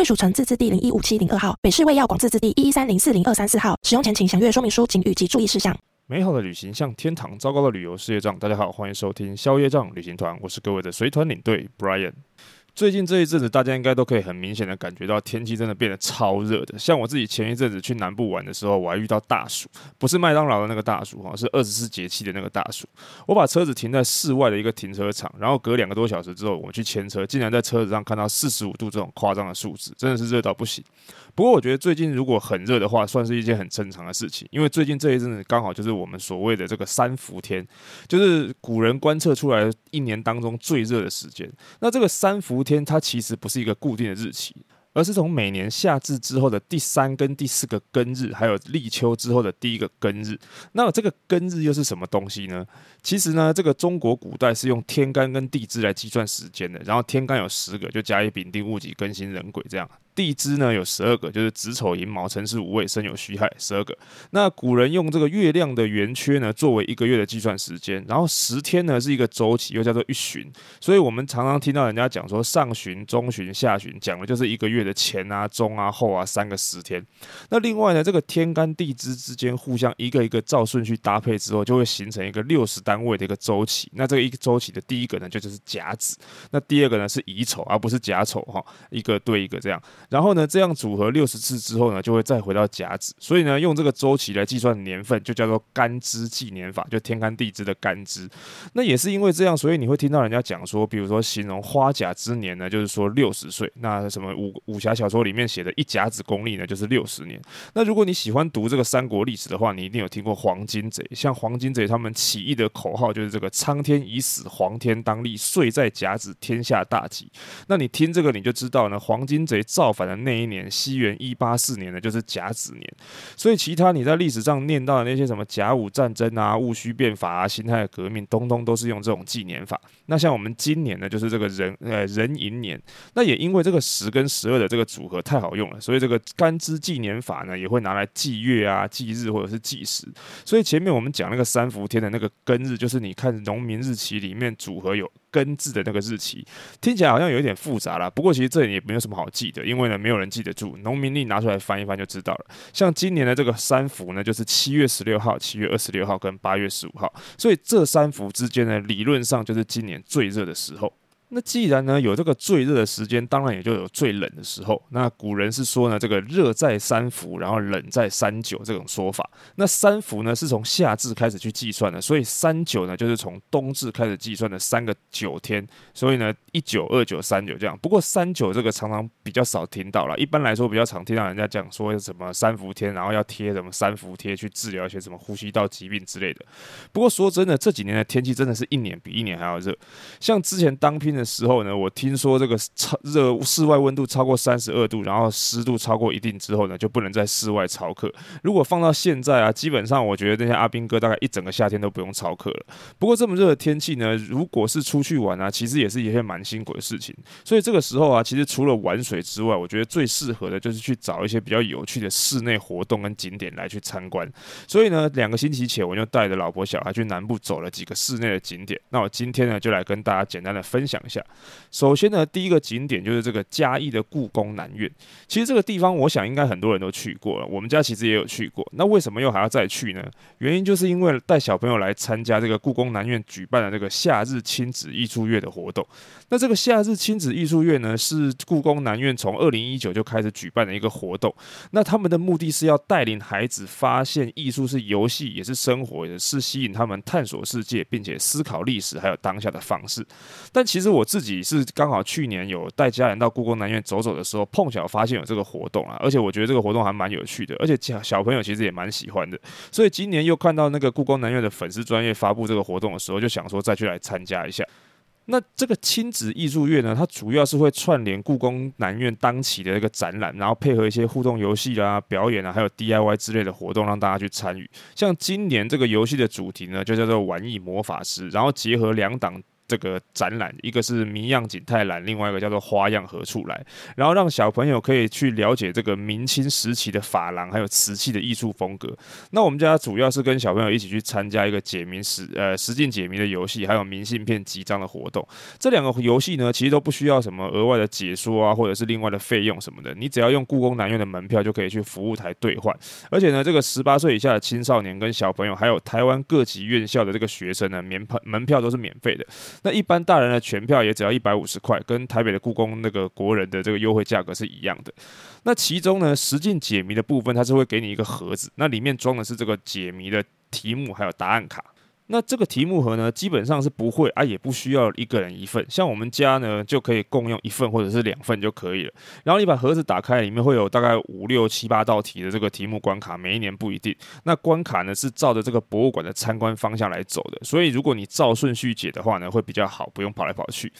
贵属城自治地零一五七零二号，北市卫药广自治地一一三零四零二三四号。使用前请详阅说明书、警语及注意事项。美好的旅行像天堂，糟糕的旅游事业账。大家好，欢迎收听宵夜账旅行团，我是各位的随团领队 Brian。最近这一阵子，大家应该都可以很明显的感觉到天气真的变得超热的。像我自己前一阵子去南部玩的时候，我还遇到大暑，不是麦当劳的那个大暑哈，是二十四节气的那个大暑。我把车子停在室外的一个停车场，然后隔两个多小时之后，我去牵车，竟然在车子上看到四十五度这种夸张的数字，真的是热到不行。不过我觉得最近如果很热的话，算是一件很正常的事情，因为最近这一阵子刚好就是我们所谓的这个三伏天，就是古人观测出来一年当中最热的时间。那这个三伏天它其实不是一个固定的日期，而是从每年夏至之后的第三跟第四个庚日，还有立秋之后的第一个庚日。那这个庚日又是什么东西呢？其实呢，这个中国古代是用天干跟地支来计算时间的，然后天干有十个，就甲乙丙丁戊己庚辛壬癸这样。地支呢有十二个，就是子丑寅卯辰巳午未申酉戌亥十二个。那古人用这个月亮的圆缺呢作为一个月的计算时间，然后十天呢是一个周期，又叫做一旬。所以我们常常听到人家讲说上旬、中旬、下旬，讲的就是一个月的前啊、中啊、后啊三个十天。那另外呢，这个天干地支之间互相一个一个照顺序搭配之后，就会形成一个六十单位的一个周期。那这个一个周期的第一个呢就就是甲子，那第二个呢是乙丑，而不是甲丑哈，一个对一个这样。然后呢，这样组合六十次之后呢，就会再回到甲子。所以呢，用这个周期来计算年份，就叫做干支纪年法，就天干地支的干支。那也是因为这样，所以你会听到人家讲说，比如说形容花甲之年呢，就是说六十岁。那什么武武侠小说里面写的一甲子功力呢，就是六十年。那如果你喜欢读这个三国历史的话，你一定有听过黄巾贼。像黄巾贼他们起义的口号就是这个“苍天已死，黄天当立，岁在甲子，天下大吉”。那你听这个，你就知道呢，黄巾贼造反正那一年，西元一八四年呢，就是甲子年。所以其他你在历史上念到的那些什么甲午战争啊、戊戌变法啊、辛亥革命，通通都是用这种纪年法。那像我们今年呢，就是这个壬呃壬寅年。那也因为这个十跟十二的这个组合太好用了，所以这个干支纪年法呢，也会拿来记月啊、记日或者是纪时。所以前面我们讲那个三伏天的那个庚日，就是你看农民日期里面组合有庚字的那个日期，听起来好像有一点复杂啦。不过其实这里也没有什么好记的，因为呢，没有人记得住。农民历拿出来翻一翻就知道了。像今年的这个三伏呢，就是七月十六号、七月二十六号跟八月十五号，所以这三伏之间呢，理论上就是今年最热的时候。那既然呢有这个最热的时间，当然也就有最冷的时候。那古人是说呢，这个热在三伏，然后冷在三九这种说法。那三伏呢是从夏至开始去计算的，所以三九呢就是从冬至开始计算的三个九天。所以呢一九二九三九这样。不过三九这个常常比较少听到了，一般来说比较常听到人家讲说什么三伏天，然后要贴什么三伏贴去治疗一些什么呼吸道疾病之类的。不过说真的，这几年的天气真的是一年比一年还要热。像之前当兵的。的时候呢，我听说这个超热，室外温度超过三十二度，然后湿度超过一定之后呢，就不能在室外操课。如果放到现在啊，基本上我觉得那些阿兵哥大概一整个夏天都不用操课了。不过这么热的天气呢，如果是出去玩啊，其实也是一件蛮辛苦的事情。所以这个时候啊，其实除了玩水之外，我觉得最适合的就是去找一些比较有趣的室内活动跟景点来去参观。所以呢，两个星期前我就带着老婆小孩去南部走了几个室内的景点。那我今天呢，就来跟大家简单的分享下。首先呢，第一个景点就是这个嘉义的故宫南院。其实这个地方，我想应该很多人都去过了。我们家其实也有去过。那为什么又还要再去呢？原因就是因为带小朋友来参加这个故宫南院举办的这个夏日亲子艺术月的活动。那这个夏日亲子艺术月呢，是故宫南院从二零一九就开始举办的一个活动。那他们的目的是要带领孩子发现艺术是游戏，也是生活，也是吸引他们探索世界，并且思考历史还有当下的方式。但其实我。我自己是刚好去年有带家人到故宫南院走走的时候，碰巧发现有这个活动啊，而且我觉得这个活动还蛮有趣的，而且小朋友其实也蛮喜欢的，所以今年又看到那个故宫南院的粉丝专业发布这个活动的时候，就想说再去来参加一下。那这个亲子艺术月呢，它主要是会串联故宫南院当期的一个展览，然后配合一些互动游戏啦、表演啊，还有 DIY 之类的活动，让大家去参与。像今年这个游戏的主题呢，就叫做“玩艺魔法师”，然后结合两档。这个展览，一个是谜样景泰蓝，另外一个叫做花样何处来，然后让小朋友可以去了解这个明清时期的珐琅还有瓷器的艺术风格。那我们家主要是跟小朋友一起去参加一个解谜实呃实境解谜的游戏，还有明信片集章的活动。这两个游戏呢，其实都不需要什么额外的解说啊，或者是另外的费用什么的，你只要用故宫南院的门票就可以去服务台兑换。而且呢，这个十八岁以下的青少年跟小朋友，还有台湾各级院校的这个学生呢，免门票都是免费的。那一般大人的全票也只要一百五十块，跟台北的故宫那个国人的这个优惠价格是一样的。那其中呢，实践解谜的部分，它是会给你一个盒子，那里面装的是这个解谜的题目还有答案卡。那这个题目盒呢，基本上是不会啊，也不需要一个人一份。像我们家呢，就可以共用一份或者是两份就可以了。然后你把盒子打开，里面会有大概五六七八道题的这个题目关卡，每一年不一定。那关卡呢，是照着这个博物馆的参观方向来走的，所以如果你照顺序解的话呢，会比较好，不用跑来跑去。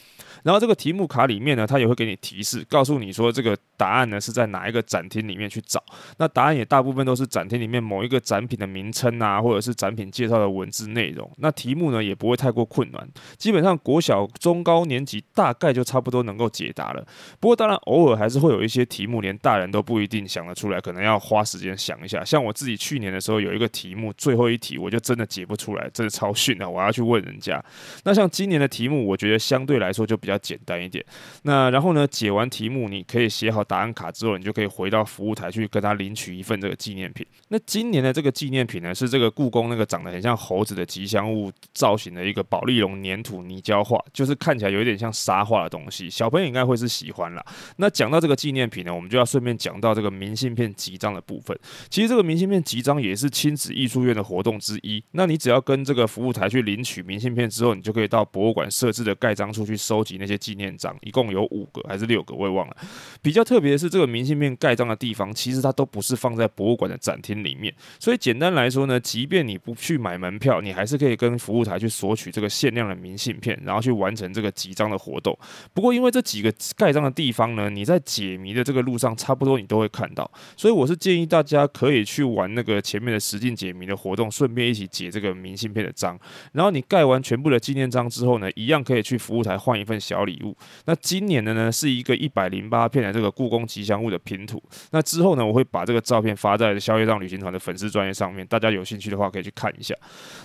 然后这个题目卡里面呢，它也会给你提示，告诉你说这个答案呢是在哪一个展厅里面去找。那答案也大部分都是展厅里面某一个展品的名称啊，或者是展品介绍的文字内容。那题目呢也不会太过困难，基本上国小中高年级大概就差不多能够解答了。不过当然偶尔还是会有一些题目连大人都不一定想得出来，可能要花时间想一下。像我自己去年的时候有一个题目，最后一题我就真的解不出来，真的超逊的，我要去问人家。那像今年的题目，我觉得相对来说就比较简单一点。那然后呢，解完题目你可以写好答案卡之后，你就可以回到服务台去跟他领取一份这个纪念品。那今年的这个纪念品呢，是这个故宫那个长得很像猴子的吉祥物。造型的一个保丽龙粘土泥胶画，就是看起来有点像沙画的东西，小朋友应该会是喜欢啦。那讲到这个纪念品呢，我们就要顺便讲到这个明信片集章的部分。其实这个明信片集章也是亲子艺术院的活动之一。那你只要跟这个服务台去领取明信片之后，你就可以到博物馆设置的盖章处去收集那些纪念章，一共有五个还是六个，我也忘了。比较特别的是，这个明信片盖章的地方，其实它都不是放在博物馆的展厅里面。所以简单来说呢，即便你不去买门票，你还是可以跟服务台去索取这个限量的明信片，然后去完成这个集章的活动。不过因为这几个盖章的地方呢，你在解谜的这个路上差不多你都会看到，所以我是建议大家可以去玩那个前面的实境解谜的活动，顺便一起解这个明信片的章。然后你盖完全部的纪念章之后呢，一样可以去服务台换一份小礼物。那今年的呢是一个一百零八片的这个故宫吉祥物的拼图。那之后呢，我会把这个照片发在消业障旅行团的粉丝专页上面，大家有兴趣的话可以去看一下。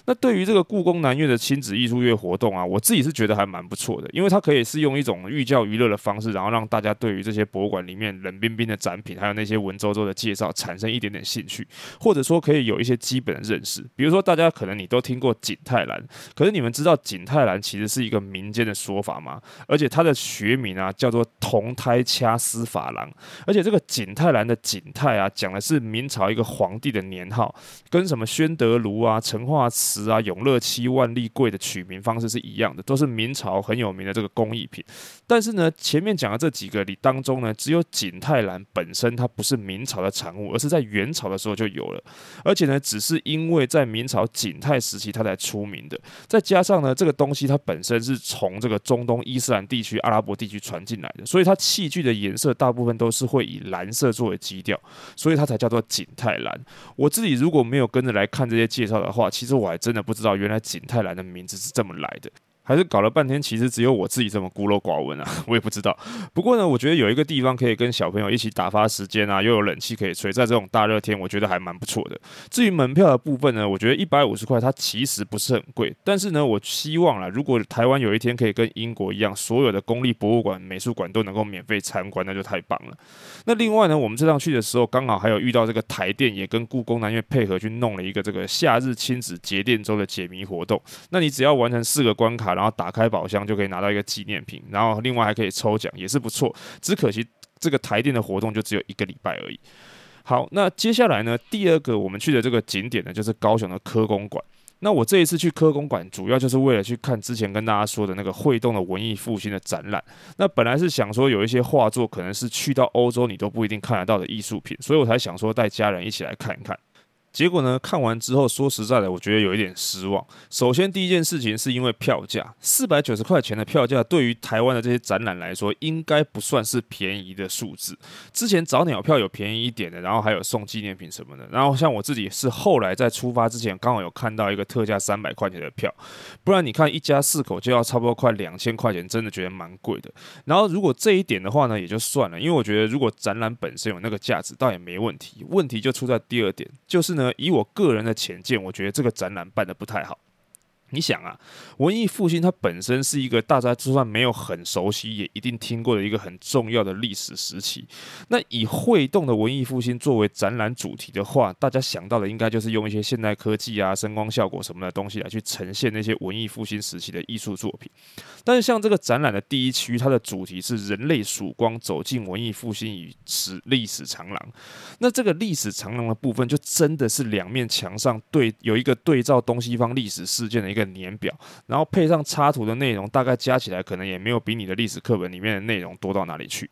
那对对于这个故宫南院的亲子艺术月活动啊，我自己是觉得还蛮不错的，因为它可以是用一种寓教于乐的方式，然后让大家对于这些博物馆里面冷冰冰的展品，还有那些文绉绉的介绍产生一点点兴趣，或者说可以有一些基本的认识。比如说，大家可能你都听过景泰蓝，可是你们知道景泰蓝其实是一个民间的说法吗？而且它的学名啊叫做铜胎掐丝珐琅，而且这个景泰蓝的景泰啊讲的是明朝一个皇帝的年号，跟什么宣德炉啊、成化瓷啊、永乐七、万历柜的取名方式是一样的，都是明朝很有名的这个工艺品。但是呢，前面讲的这几个里当中呢，只有景泰蓝本身它不是明朝的产物，而是在元朝的时候就有了。而且呢，只是因为在明朝景泰时期它才出名的。再加上呢，这个东西它本身是从这个中东伊斯兰地区、阿拉伯地区传进来的，所以它器具的颜色大部分都是会以蓝色作为基调，所以它才叫做景泰蓝。我自己如果没有跟着来看这些介绍的话，其实我还真的不知道原来景泰蓝的名字是这么来的。还是搞了半天，其实只有我自己这么孤陋寡闻啊，我也不知道。不过呢，我觉得有一个地方可以跟小朋友一起打发时间啊，又有冷气可以吹，在这种大热天，我觉得还蛮不错的。至于门票的部分呢，我觉得一百五十块，它其实不是很贵。但是呢，我希望啦，如果台湾有一天可以跟英国一样，所有的公立博物馆、美术馆都能够免费参观，那就太棒了。那另外呢，我们这趟去的时候，刚好还有遇到这个台电也跟故宫南院配合去弄了一个这个夏日亲子节电周的解谜活动。那你只要完成四个关卡，然后打开宝箱就可以拿到一个纪念品，然后另外还可以抽奖，也是不错。只可惜这个台电的活动就只有一个礼拜而已。好，那接下来呢，第二个我们去的这个景点呢，就是高雄的科工馆。那我这一次去科工馆，主要就是为了去看之前跟大家说的那个会动的文艺复兴的展览。那本来是想说有一些画作可能是去到欧洲你都不一定看得到的艺术品，所以我才想说带家人一起来看一看。结果呢，看完之后，说实在的，我觉得有一点失望。首先，第一件事情是因为票价，四百九十块钱的票价，对于台湾的这些展览来说，应该不算是便宜的数字。之前早鸟票有便宜一点的，然后还有送纪念品什么的。然后像我自己是后来在出发之前，刚好有看到一个特价三百块钱的票，不然你看一家四口就要差不多快两千块钱，真的觉得蛮贵的。然后如果这一点的话呢，也就算了，因为我觉得如果展览本身有那个价值，倒也没问题。问题就出在第二点，就是呢，以我个人的浅见，我觉得这个展览办的不太好。你想啊，文艺复兴它本身是一个大家就算没有很熟悉，也一定听过的一个很重要的历史时期。那以会动的文艺复兴作为展览主题的话，大家想到的应该就是用一些现代科技啊、声光效果什么的东西来去呈现那些文艺复兴时期的艺术作品。但是像这个展览的第一区，它的主题是人类曙光走进文艺复兴与史历史长廊。那这个历史长廊的部分，就真的是两面墙上对有一个对照东西方历史事件的一个年表，然后配上插图的内容，大概加起来可能也没有比你的历史课本里面的内容多到哪里去。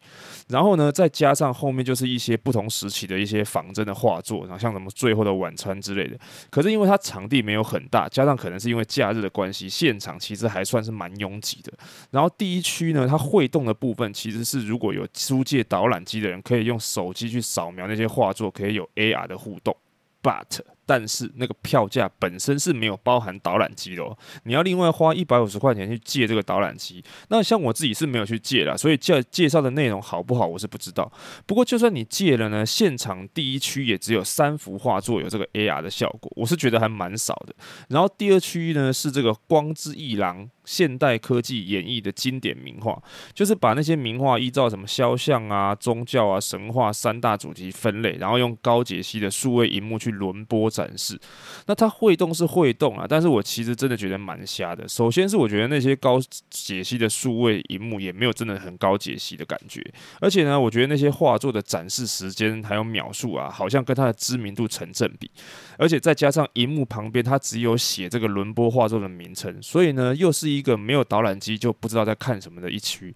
然后呢，再加上后面就是一些不同时期的一些仿真的画作，然后像什么《最后的晚餐》之类的。可是因为它场地没有很大，加上可能是因为假日的关系，现场其实还算是蛮拥挤的。然后第一区呢，它会动的部分其实是如果有租借导览机的人，可以用手机去扫描那些画作，可以有 AR 的互动。But 但是那个票价本身是没有包含导览机的哦，你要另外花一百五十块钱去借这个导览机。那像我自己是没有去借啦，所以介介绍的内容好不好我是不知道。不过就算你借了呢，现场第一区也只有三幅画作有这个 AR 的效果，我是觉得还蛮少的。然后第二区域呢是这个光之艺廊现代科技演绎的经典名画，就是把那些名画依照什么肖像啊、宗教啊、神话三大主题分类，然后用高解析的数位荧幕去轮播。展示，那它会动是会动啊，但是我其实真的觉得蛮瞎的。首先是我觉得那些高解析的数位荧幕也没有真的很高解析的感觉，而且呢，我觉得那些画作的展示时间还有秒数啊，好像跟它的知名度成正比，而且再加上荧幕旁边它只有写这个轮播画作的名称，所以呢，又是一个没有导览机就不知道在看什么的一区。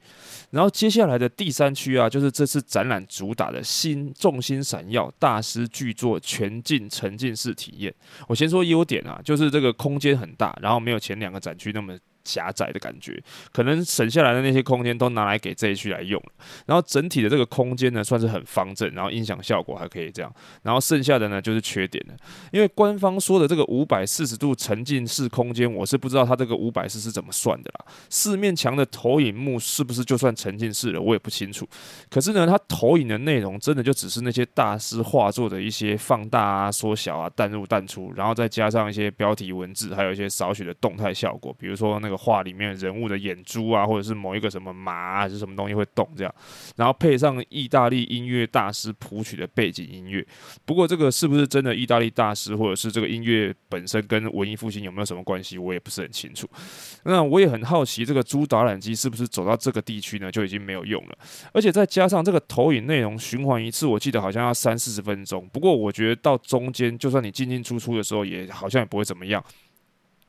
然后接下来的第三区啊，就是这次展览主打的新重心闪耀大师巨作全境沉浸式体验。我先说优点啊，就是这个空间很大，然后没有前两个展区那么。狭窄的感觉，可能省下来的那些空间都拿来给这一区来用了。然后整体的这个空间呢，算是很方正，然后音响效果还可以这样。然后剩下的呢，就是缺点了。因为官方说的这个五百四十度沉浸式空间，我是不知道它这个五百四是怎么算的啦。四面墙的投影幕是不是就算沉浸式了？我也不清楚。可是呢，它投影的内容真的就只是那些大师画作的一些放大啊、缩小啊、淡入淡出，然后再加上一些标题文字，还有一些少许的动态效果，比如说那个。画里面人物的眼珠啊，或者是某一个什么马，还是什么东西会动这样，然后配上意大利音乐大师谱曲的背景音乐。不过这个是不是真的意大利大师，或者是这个音乐本身跟文艺复兴有没有什么关系，我也不是很清楚。那我也很好奇，这个猪导览机是不是走到这个地区呢，就已经没有用了？而且再加上这个投影内容循环一次，我记得好像要三四十分钟。不过我觉得到中间，就算你进进出出的时候，也好像也不会怎么样。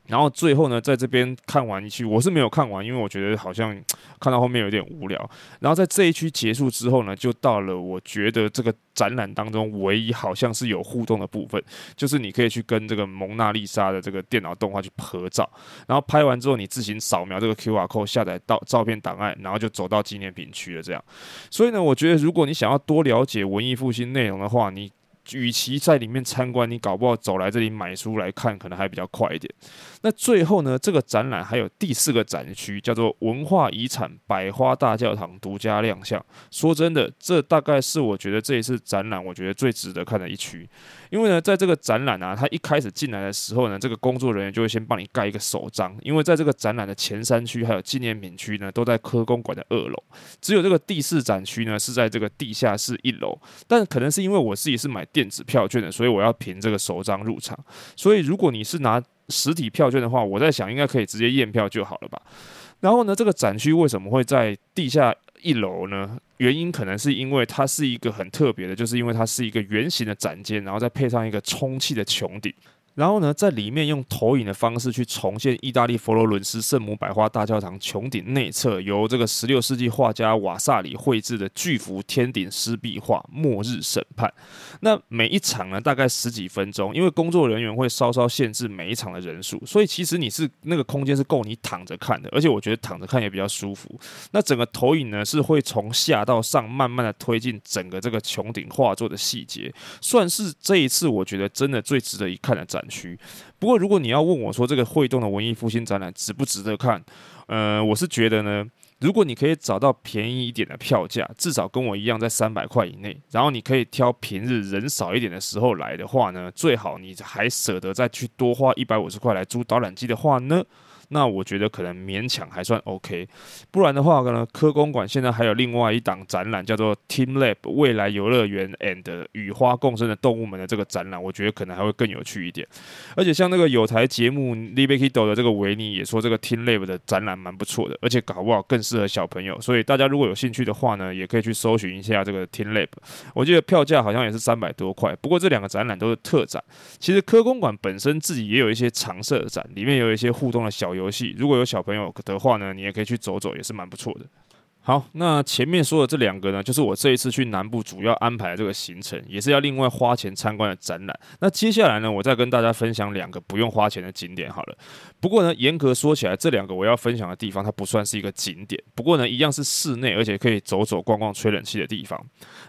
然后最后呢，在这边看完一区，我是没有看完，因为我觉得好像 看到后面有点无聊。然后在这一区结束之后呢，就到了我觉得这个展览当中唯一好像是有互动的部分，就是你可以去跟这个蒙娜丽莎的这个电脑动画去合照，然后拍完之后你自行扫描这个 QR code 下载到照片档案，然后就走到纪念品区了。这样，所以呢，我觉得如果你想要多了解文艺复兴内容的话，你。与其在里面参观，你搞不好走来这里买书来看，可能还比较快一点。那最后呢，这个展览还有第四个展区，叫做文化遗产百花大教堂独家亮相。说真的，这大概是我觉得这一次展览，我觉得最值得看的一区。因为呢，在这个展览啊，它一开始进来的时候呢，这个工作人员就会先帮你盖一个手章。因为在这个展览的前三区还有纪念品区呢，都在科工馆的二楼，只有这个第四展区呢是在这个地下室一楼。但可能是因为我自己是买电子票券的，所以我要凭这个首张入场。所以如果你是拿实体票券的话，我在想应该可以直接验票就好了吧。然后呢，这个展区为什么会在地下一楼呢？原因可能是因为它是一个很特别的，就是因为它是一个圆形的展间，然后再配上一个充气的穹顶。然后呢，在里面用投影的方式去重现意大利佛罗伦斯圣母百花大教堂穹顶内侧由这个十六世纪画家瓦萨里绘制的巨幅天顶湿壁画《末日审判》。那每一场呢，大概十几分钟，因为工作人员会稍稍限制每一场的人数，所以其实你是那个空间是够你躺着看的，而且我觉得躺着看也比较舒服。那整个投影呢，是会从下到上慢慢的推进整个这个穹顶画作的细节，算是这一次我觉得真的最值得一看的展。区，不过如果你要问我说这个会动的文艺复兴展览值不值得看，呃，我是觉得呢，如果你可以找到便宜一点的票价，至少跟我一样在三百块以内，然后你可以挑平日人少一点的时候来的话呢，最好你还舍得再去多花一百五十块来租导览机的话呢。那我觉得可能勉强还算 OK，不然的话呢，科公馆现在还有另外一档展览，叫做 Team Lab 未来游乐园 and 与花共生的动物们的这个展览，我觉得可能还会更有趣一点。而且像那个有台节目 Libekido 的这个维尼也说，这个 Team Lab 的展览蛮不错的，而且搞不好更适合小朋友。所以大家如果有兴趣的话呢，也可以去搜寻一下这个 Team Lab。我记得票价好像也是三百多块，不过这两个展览都是特展。其实科公馆本身自己也有一些常设展，里面有一些互动的小游戏，如果有小朋友的话呢，你也可以去走走，也是蛮不错的。好，那前面说的这两个呢，就是我这一次去南部主要安排的这个行程，也是要另外花钱参观的展览。那接下来呢，我再跟大家分享两个不用花钱的景点好了。不过呢，严格说起来，这两个我要分享的地方，它不算是一个景点。不过呢，一样是室内，而且可以走走逛逛、吹冷气的地方。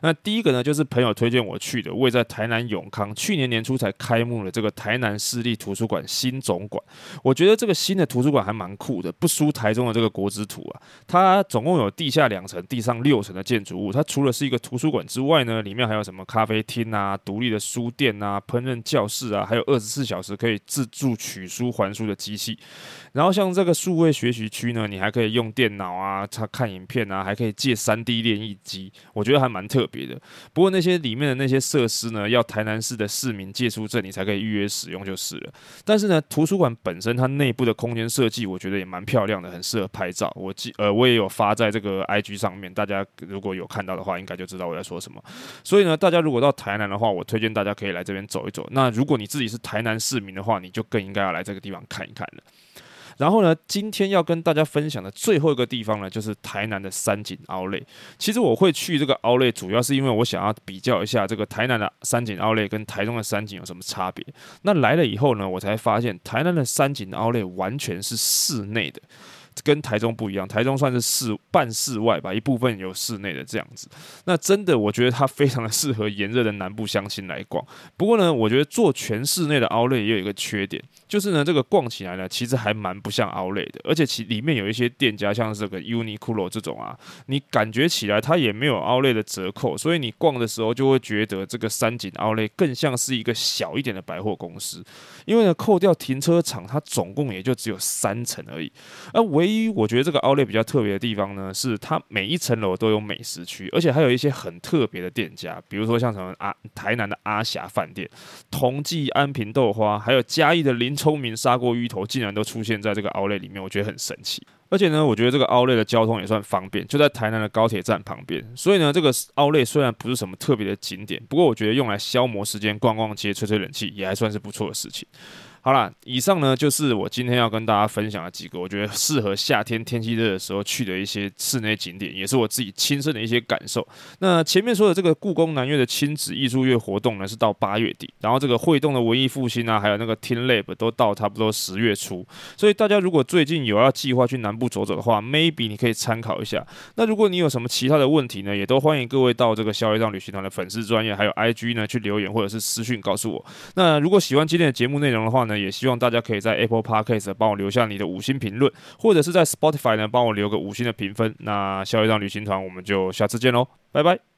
那第一个呢，就是朋友推荐我去的，位在台南永康，去年年初才开幕的这个台南市立图书馆新总馆。我觉得这个新的图书馆还蛮酷的，不输台中的这个国之图啊。它总共有地地下两层、地上六层的建筑物，它除了是一个图书馆之外呢，里面还有什么咖啡厅啊、独立的书店啊、烹饪教室啊，还有二十四小时可以自助取书还书的机器。然后像这个数位学习区呢，你还可以用电脑啊，它看影片啊，还可以借 3D 练译机，我觉得还蛮特别的。不过那些里面的那些设施呢，要台南市的市民借书证，你才可以预约使用就是了。但是呢，图书馆本身它内部的空间设计，我觉得也蛮漂亮的，很适合拍照。我记呃，我也有发在这个。IG 上面，大家如果有看到的话，应该就知道我在说什么。所以呢，大家如果到台南的话，我推荐大家可以来这边走一走。那如果你自己是台南市民的话，你就更应该要来这个地方看一看了。然后呢，今天要跟大家分享的最后一个地方呢，就是台南的三井奥莱。其实我会去这个奥莱，主要是因为我想要比较一下这个台南的三井奥莱跟台中的三井有什么差别。那来了以后呢，我才发现台南的三井奥莱完全是室内的。跟台中不一样，台中算是室半室外吧，一部分有室内的这样子。那真的，我觉得它非常的适合炎热的南部乡亲来逛。不过呢，我觉得做全室内的奥类也有一个缺点，就是呢，这个逛起来呢，其实还蛮不像奥类的。而且其里面有一些店家，像这个 Uniqlo 这种啊，你感觉起来它也没有奥类的折扣，所以你逛的时候就会觉得这个三井 Outlet 更像是一个小一点的百货公司。因为呢，扣掉停车场，它总共也就只有三层而已。而唯一我觉得这个 Outlet 比较特别的地方呢，是它每一层楼都有美食区，而且还有一些很特别的店家，比如说像什么阿台南的阿霞饭店、同济安平豆花，还有嘉义的林聪明砂锅鱼头，竟然都出现在这个 Outlet 里面，我觉得很神奇。而且呢，我觉得这个 Outlet 的交通也算方便，就在台南的高铁站旁边。所以呢，这个 Outlet 虽然不是什么特别的景点，不过我觉得用来消磨时间、逛逛街、吹吹冷气，也还算是不错的事情。好啦，以上呢就是我今天要跟大家分享的几个我觉得适合夏天天气热的时候去的一些室内景点，也是我自己亲身的一些感受。那前面说的这个故宫南院的亲子艺术月活动呢，是到八月底，然后这个会动的文艺复兴啊，还有那个 Team Lab 都到差不多十月初。所以大家如果最近有要计划去南部走走的话，maybe 你可以参考一下。那如果你有什么其他的问题呢，也都欢迎各位到这个消业障旅行团的粉丝专业还有 IG 呢去留言或者是私讯告诉我。那如果喜欢今天的节目内容的话呢，那也希望大家可以在 Apple Podcast 帮我留下你的五星评论，或者是在 Spotify 呢帮我留个五星的评分。那下一张旅行团，我们就下次见喽，拜拜。